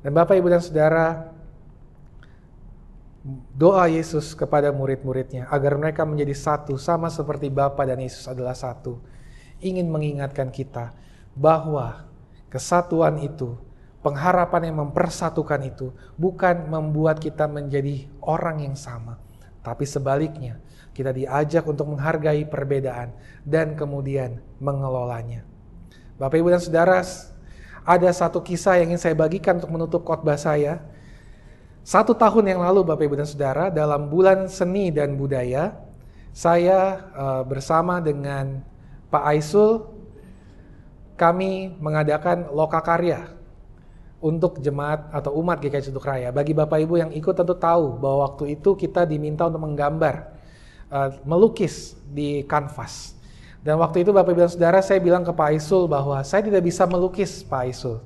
Dan Bapak Ibu dan Saudara, doa Yesus kepada murid-muridnya agar mereka menjadi satu sama seperti Bapa dan Yesus adalah satu. Ingin mengingatkan kita bahwa kesatuan itu, pengharapan yang mempersatukan itu bukan membuat kita menjadi orang yang sama, tapi sebaliknya kita diajak untuk menghargai perbedaan dan kemudian mengelolanya. Bapak, Ibu, dan Saudara, ada satu kisah yang ingin saya bagikan untuk menutup khotbah saya satu tahun yang lalu Bapak Ibu dan Saudara dalam bulan seni dan budaya saya uh, bersama dengan Pak Aisul kami mengadakan loka karya untuk jemaat atau umat GKI Ceduk Raya. Bagi Bapak Ibu yang ikut tentu tahu bahwa waktu itu kita diminta untuk menggambar, uh, melukis di kanvas. Dan waktu itu Bapak dan Saudara saya bilang ke Pak Aisul bahwa saya tidak bisa melukis Pak Aisul.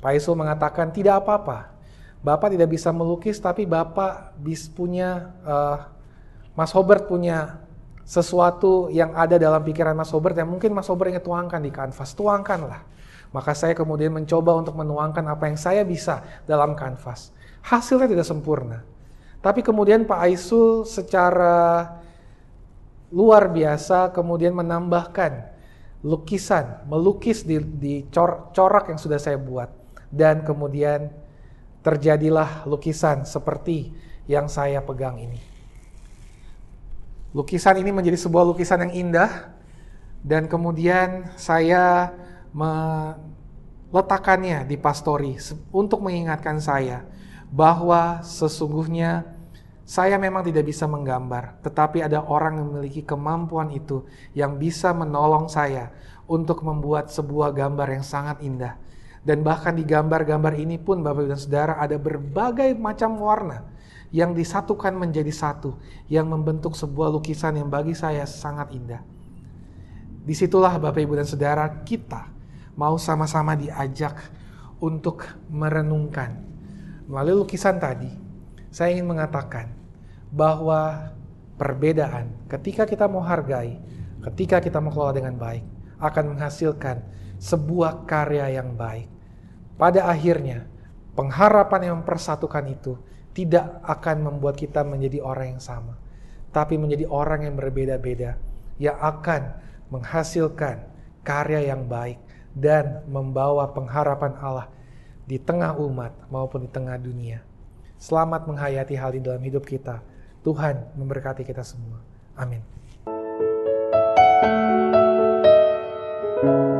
Pak Aisul mengatakan tidak apa-apa, Bapak tidak bisa melukis, tapi Bapak bis punya, uh, Mas Hobert punya sesuatu yang ada dalam pikiran Mas Hobert yang mungkin Mas Hobert ingin tuangkan di kanvas. Tuangkanlah. Maka saya kemudian mencoba untuk menuangkan apa yang saya bisa dalam kanvas. Hasilnya tidak sempurna. Tapi kemudian Pak Aisul secara luar biasa kemudian menambahkan lukisan, melukis di, di cor, corak yang sudah saya buat. Dan kemudian terjadilah lukisan seperti yang saya pegang ini. Lukisan ini menjadi sebuah lukisan yang indah dan kemudian saya meletakkannya di pastori untuk mengingatkan saya bahwa sesungguhnya saya memang tidak bisa menggambar, tetapi ada orang yang memiliki kemampuan itu yang bisa menolong saya untuk membuat sebuah gambar yang sangat indah dan bahkan di gambar-gambar ini pun Bapak dan Saudara ada berbagai macam warna yang disatukan menjadi satu, yang membentuk sebuah lukisan yang bagi saya sangat indah. Di situlah Bapak Ibu dan Saudara kita mau sama-sama diajak untuk merenungkan. Melalui lukisan tadi, saya ingin mengatakan bahwa perbedaan ketika kita mau hargai, ketika kita mau kelola dengan baik, akan menghasilkan sebuah karya yang baik. Pada akhirnya, pengharapan yang mempersatukan itu tidak akan membuat kita menjadi orang yang sama, tapi menjadi orang yang berbeda-beda yang akan menghasilkan karya yang baik dan membawa pengharapan Allah di tengah umat maupun di tengah dunia. Selamat menghayati hal di dalam hidup kita. Tuhan memberkati kita semua. Amin. Apa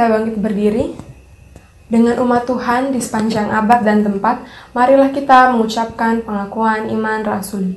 kita bangkit berdiri. Dengan umat Tuhan di sepanjang abad dan tempat, marilah kita mengucapkan pengakuan iman rasuli.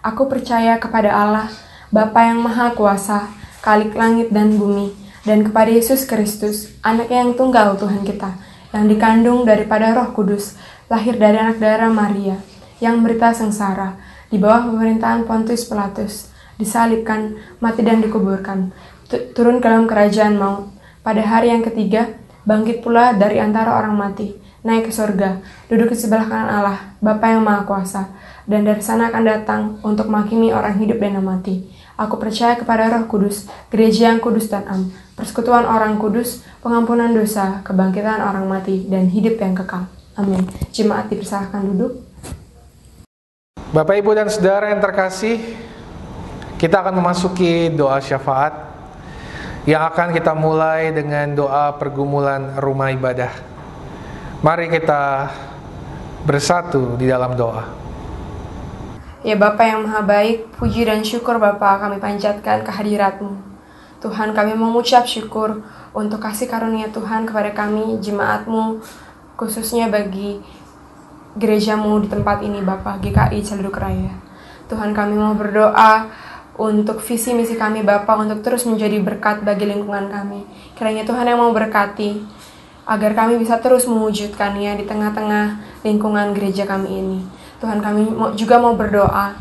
Aku percaya kepada Allah, Bapa yang Maha Kuasa, Kalik langit dan bumi, dan kepada Yesus Kristus, anak yang tunggal Tuhan kita, yang dikandung daripada roh kudus, lahir dari anak darah Maria, yang berita sengsara, di bawah pemerintahan Pontius Pilatus, disalibkan, mati dan dikuburkan, tu- turun ke dalam kerajaan maut. Pada hari yang ketiga, bangkit pula dari antara orang mati, naik ke surga, duduk di sebelah kanan Allah, Bapa yang Maha Kuasa, dan dari sana akan datang untuk menghakimi orang hidup dan yang mati. Aku percaya kepada Roh Kudus, gereja yang kudus dan am, persekutuan orang kudus, pengampunan dosa, kebangkitan orang mati, dan hidup yang kekal. Amin. Jemaat dipersilahkan duduk. Bapak, Ibu, dan Saudara yang terkasih, kita akan memasuki doa syafaat yang akan kita mulai dengan doa pergumulan rumah ibadah. Mari kita bersatu di dalam doa. Ya Bapa yang Maha Baik, puji dan syukur Bapa kami panjatkan kehadiratmu. Tuhan kami mengucap syukur untuk kasih karunia Tuhan kepada kami, jemaatmu, khususnya bagi gerejamu di tempat ini Bapak GKI Celduk Raya. Tuhan kami mau berdoa untuk visi misi kami Bapak untuk terus menjadi berkat bagi lingkungan kami. Kiranya Tuhan yang mau berkati agar kami bisa terus mewujudkannya di tengah-tengah lingkungan gereja kami ini. Tuhan kami juga mau berdoa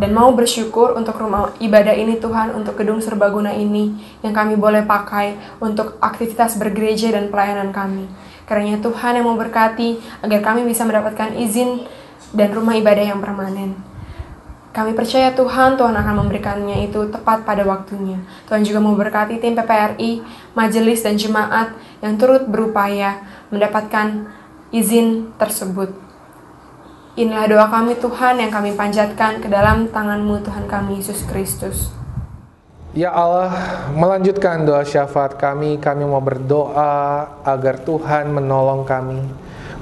dan mau bersyukur untuk rumah ibadah ini Tuhan, untuk gedung serbaguna ini yang kami boleh pakai untuk aktivitas bergereja dan pelayanan kami. Karena Tuhan yang mau berkati agar kami bisa mendapatkan izin dan rumah ibadah yang permanen. Kami percaya Tuhan, Tuhan akan memberikannya itu tepat pada waktunya. Tuhan juga mau berkati tim PPRI, majelis dan jemaat yang turut berupaya mendapatkan izin tersebut. Inilah doa kami Tuhan yang kami panjatkan ke dalam tangan-Mu Tuhan kami Yesus Kristus. Ya Allah, melanjutkan doa syafaat kami, kami mau berdoa agar Tuhan menolong kami,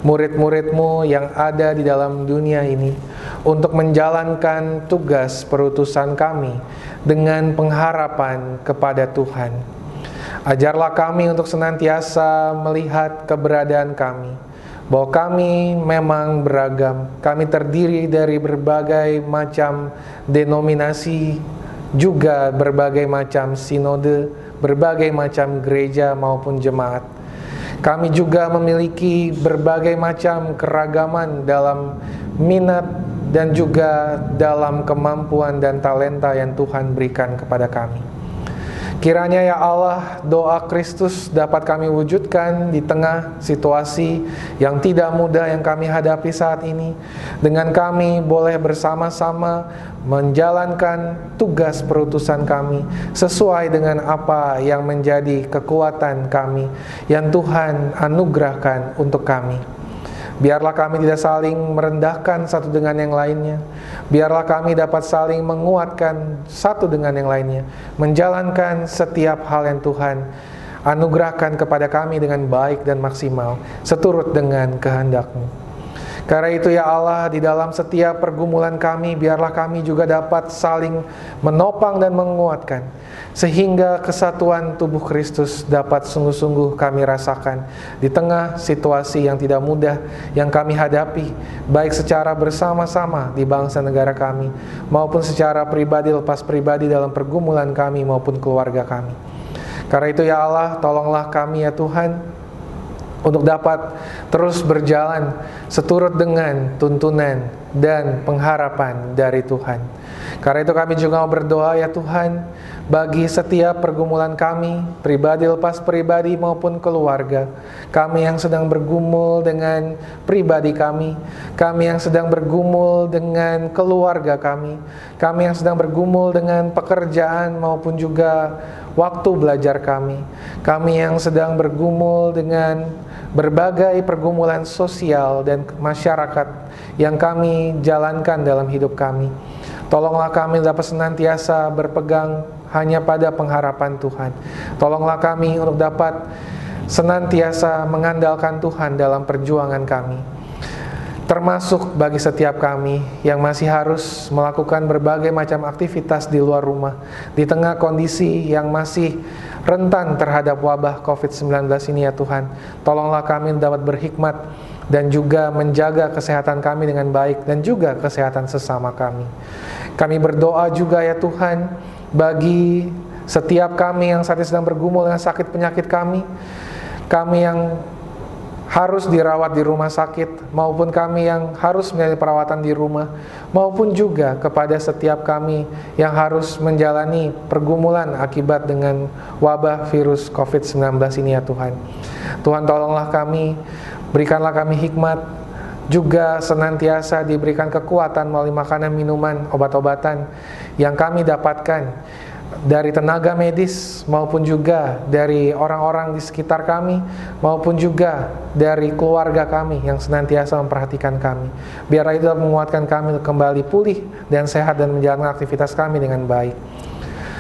murid-muridmu yang ada di dalam dunia ini, untuk menjalankan tugas perutusan kami dengan pengharapan kepada Tuhan. Ajarlah kami untuk senantiasa melihat keberadaan kami, bahwa kami memang beragam, kami terdiri dari berbagai macam denominasi, juga berbagai macam sinode, berbagai macam gereja maupun jemaat. Kami juga memiliki berbagai macam keragaman dalam minat dan juga dalam kemampuan dan talenta yang Tuhan berikan kepada kami. Kiranya ya Allah, doa Kristus dapat kami wujudkan di tengah situasi yang tidak mudah yang kami hadapi saat ini. Dengan kami boleh bersama-sama menjalankan tugas perutusan kami sesuai dengan apa yang menjadi kekuatan kami yang Tuhan anugerahkan untuk kami. Biarlah kami tidak saling merendahkan satu dengan yang lainnya. Biarlah kami dapat saling menguatkan satu dengan yang lainnya. Menjalankan setiap hal yang Tuhan anugerahkan kepada kami dengan baik dan maksimal. Seturut dengan kehendak-Mu. Karena itu ya Allah, di dalam setiap pergumulan kami, biarlah kami juga dapat saling menopang dan menguatkan. Sehingga kesatuan tubuh Kristus dapat sungguh-sungguh kami rasakan di tengah situasi yang tidak mudah yang kami hadapi, baik secara bersama-sama di bangsa negara kami, maupun secara pribadi lepas pribadi dalam pergumulan kami maupun keluarga kami. Karena itu ya Allah, tolonglah kami ya Tuhan, untuk dapat terus berjalan seturut dengan tuntunan dan pengharapan dari Tuhan. Karena itu kami juga mau berdoa ya Tuhan bagi setiap pergumulan kami, pribadi lepas pribadi maupun keluarga. Kami yang sedang bergumul dengan pribadi kami, kami yang sedang bergumul dengan keluarga kami, kami yang sedang bergumul dengan pekerjaan maupun juga waktu belajar kami. Kami yang sedang bergumul dengan berbagai pergumulan sosial dan masyarakat yang kami jalankan dalam hidup kami. Tolonglah kami dapat senantiasa berpegang hanya pada pengharapan Tuhan. Tolonglah kami untuk dapat senantiasa mengandalkan Tuhan dalam perjuangan kami termasuk bagi setiap kami yang masih harus melakukan berbagai macam aktivitas di luar rumah, di tengah kondisi yang masih rentan terhadap wabah COVID-19 ini ya Tuhan. Tolonglah kami dapat berhikmat dan juga menjaga kesehatan kami dengan baik dan juga kesehatan sesama kami. Kami berdoa juga ya Tuhan bagi setiap kami yang saat ini sedang bergumul dengan sakit penyakit kami, kami yang harus dirawat di rumah sakit maupun kami yang harus menjalani perawatan di rumah maupun juga kepada setiap kami yang harus menjalani pergumulan akibat dengan wabah virus COVID-19 ini ya Tuhan. Tuhan tolonglah kami, berikanlah kami hikmat juga senantiasa diberikan kekuatan melalui makanan, minuman, obat-obatan yang kami dapatkan dari tenaga medis maupun juga dari orang-orang di sekitar kami maupun juga dari keluarga kami yang senantiasa memperhatikan kami. Biarlah itu menguatkan kami kembali pulih dan sehat dan menjalankan aktivitas kami dengan baik.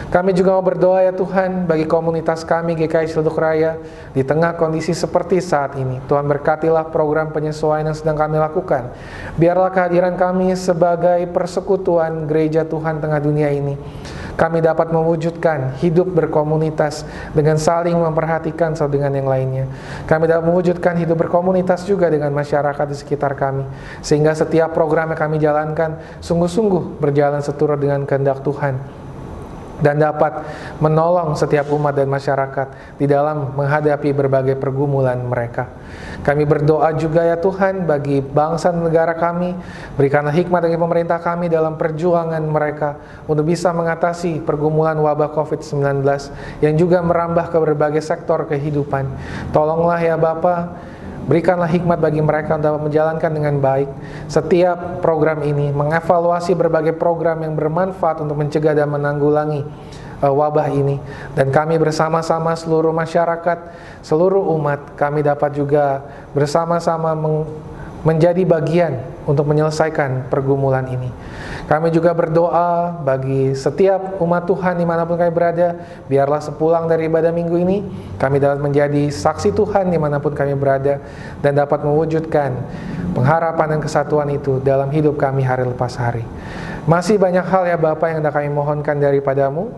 Kami juga mau berdoa ya Tuhan bagi komunitas kami GKI Ciledug Raya di tengah kondisi seperti saat ini. Tuhan berkatilah program penyesuaian yang sedang kami lakukan. Biarlah kehadiran kami sebagai persekutuan gereja Tuhan tengah dunia ini kami dapat mewujudkan hidup berkomunitas dengan saling memperhatikan satu dengan yang lainnya. Kami dapat mewujudkan hidup berkomunitas juga dengan masyarakat di sekitar kami, sehingga setiap program yang kami jalankan sungguh-sungguh berjalan seturut dengan kehendak Tuhan dan dapat menolong setiap umat dan masyarakat di dalam menghadapi berbagai pergumulan mereka. Kami berdoa juga ya Tuhan bagi bangsa dan negara kami, berikanlah hikmat bagi pemerintah kami dalam perjuangan mereka untuk bisa mengatasi pergumulan wabah COVID-19 yang juga merambah ke berbagai sektor kehidupan. Tolonglah ya Bapak, Berikanlah hikmat bagi mereka untuk menjalankan dengan baik setiap program ini, mengevaluasi berbagai program yang bermanfaat untuk mencegah dan menanggulangi uh, wabah ini. Dan kami bersama-sama seluruh masyarakat, seluruh umat, kami dapat juga bersama-sama menjadi bagian untuk menyelesaikan pergumulan ini. Kami juga berdoa bagi setiap umat Tuhan di mana pun kami berada, biarlah sepulang dari ibadah minggu ini, kami dapat menjadi saksi Tuhan di mana pun kami berada, dan dapat mewujudkan pengharapan dan kesatuan itu dalam hidup kami hari lepas hari. Masih banyak hal ya Bapak yang kami mohonkan daripadamu,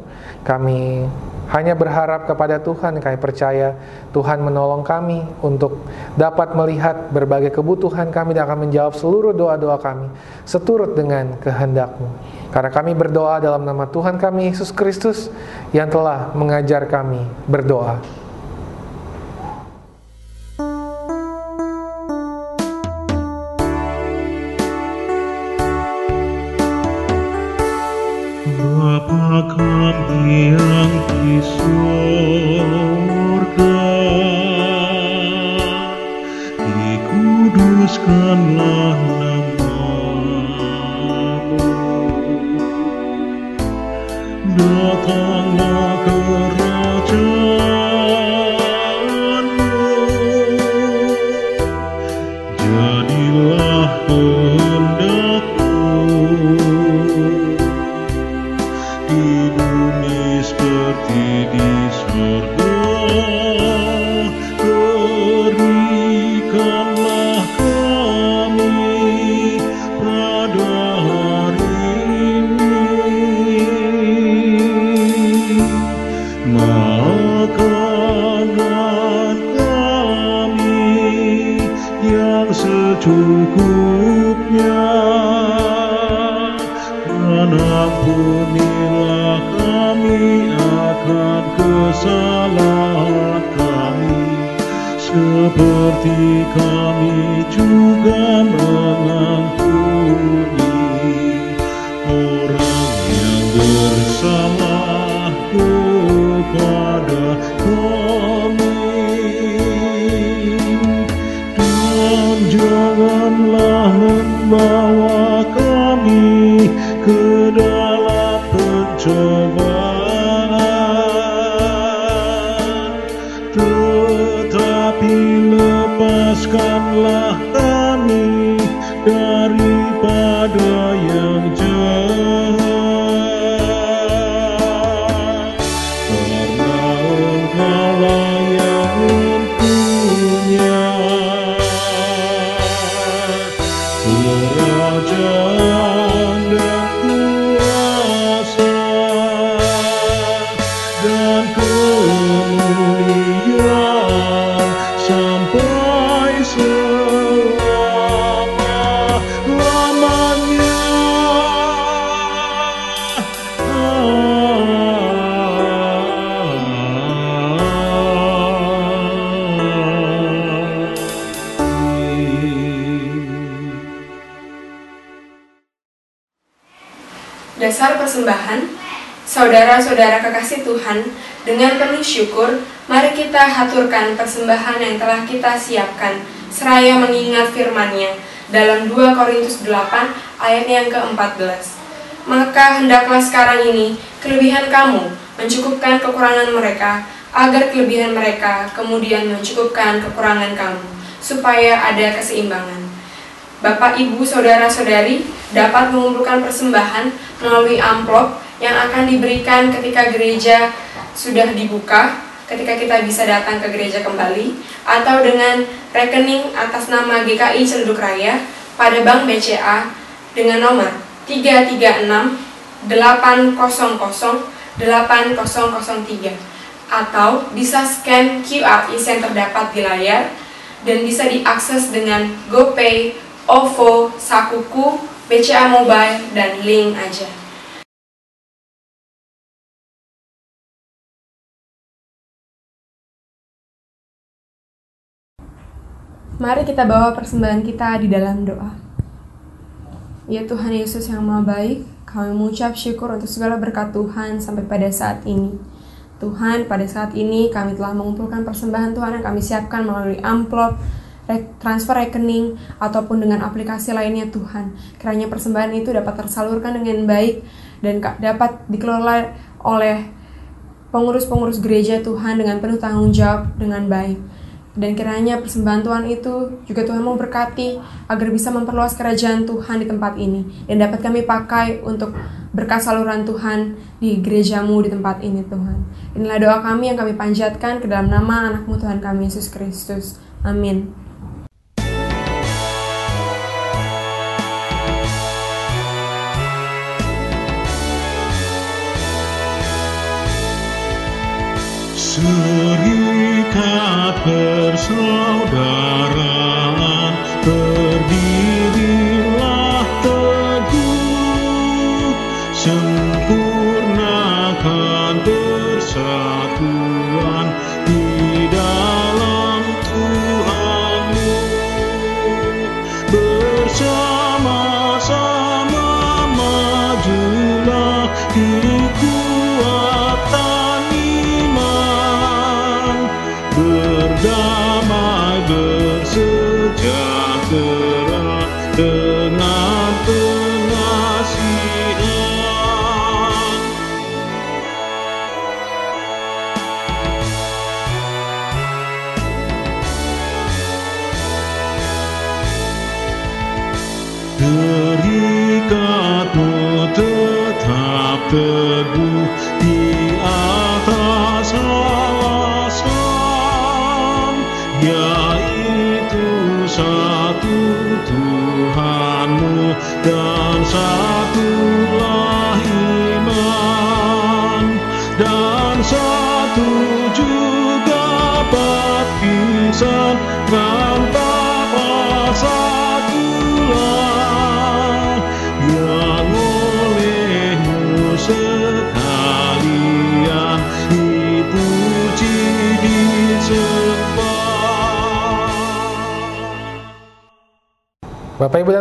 kami hanya berharap kepada Tuhan, kami percaya Tuhan menolong kami untuk dapat melihat berbagai kebutuhan kami dan akan menjawab seluruh doa-doa kami seturut dengan kehendak-Mu. Karena kami berdoa dalam nama Tuhan kami Yesus Kristus yang telah mengajar kami berdoa. Dasar persembahan, saudara-saudara kekasih Tuhan, dengan penuh syukur, mari kita haturkan persembahan yang telah kita siapkan, seraya mengingat firman-Nya dalam 2 Korintus 8 ayat yang ke-14. Maka hendaklah sekarang ini kelebihan kamu mencukupkan kekurangan mereka, agar kelebihan mereka kemudian mencukupkan kekurangan kamu, supaya ada keseimbangan. Bapak, Ibu, Saudara-saudari dapat mengumpulkan persembahan melalui amplop yang akan diberikan ketika gereja sudah dibuka, ketika kita bisa datang ke gereja kembali, atau dengan rekening atas nama GKI Celduk Raya pada Bank BCA dengan nomor 336 800 8003 atau bisa scan QR yang terdapat di layar dan bisa diakses dengan GoPay, OVO, Sakuku, BCA Mobile, dan link aja. Mari kita bawa persembahan kita di dalam doa. Ya Tuhan Yesus yang Maha Baik, kami mengucap syukur untuk segala berkat Tuhan sampai pada saat ini. Tuhan, pada saat ini kami telah mengumpulkan persembahan Tuhan yang kami siapkan melalui amplop, transfer rekening, ataupun dengan aplikasi lainnya Tuhan. Kiranya persembahan itu dapat tersalurkan dengan baik dan dapat dikelola oleh pengurus-pengurus gereja Tuhan dengan penuh tanggung jawab dengan baik. Dan kiranya persembahan Tuhan itu juga Tuhan mau berkati agar bisa memperluas kerajaan Tuhan di tempat ini dan dapat kami pakai untuk berkat saluran Tuhan di gerejamu di tempat ini Tuhan. Inilah doa kami yang kami panjatkan ke dalam nama anakmu Tuhan kami Yesus Kristus. Amin. Serikat persaudaraan Berdirilah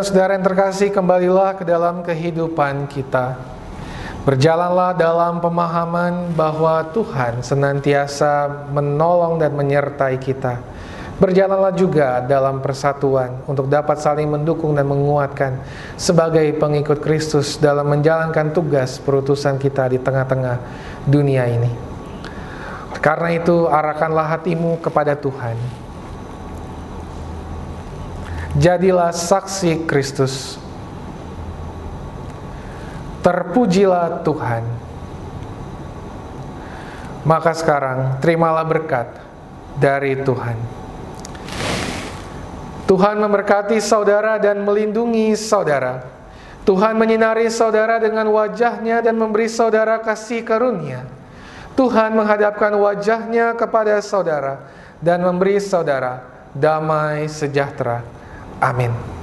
Saudara yang terkasih, kembalilah ke dalam kehidupan kita. Berjalanlah dalam pemahaman bahwa Tuhan senantiasa menolong dan menyertai kita. Berjalanlah juga dalam persatuan untuk dapat saling mendukung dan menguatkan sebagai pengikut Kristus dalam menjalankan tugas perutusan kita di tengah-tengah dunia ini. Karena itu, arahkanlah hatimu kepada Tuhan. Jadilah saksi Kristus. Terpujilah Tuhan. Maka sekarang terimalah berkat dari Tuhan. Tuhan memberkati saudara dan melindungi saudara. Tuhan menyinari saudara dengan wajahnya dan memberi saudara kasih karunia. Tuhan menghadapkan wajahnya kepada saudara dan memberi saudara damai sejahtera. Amin.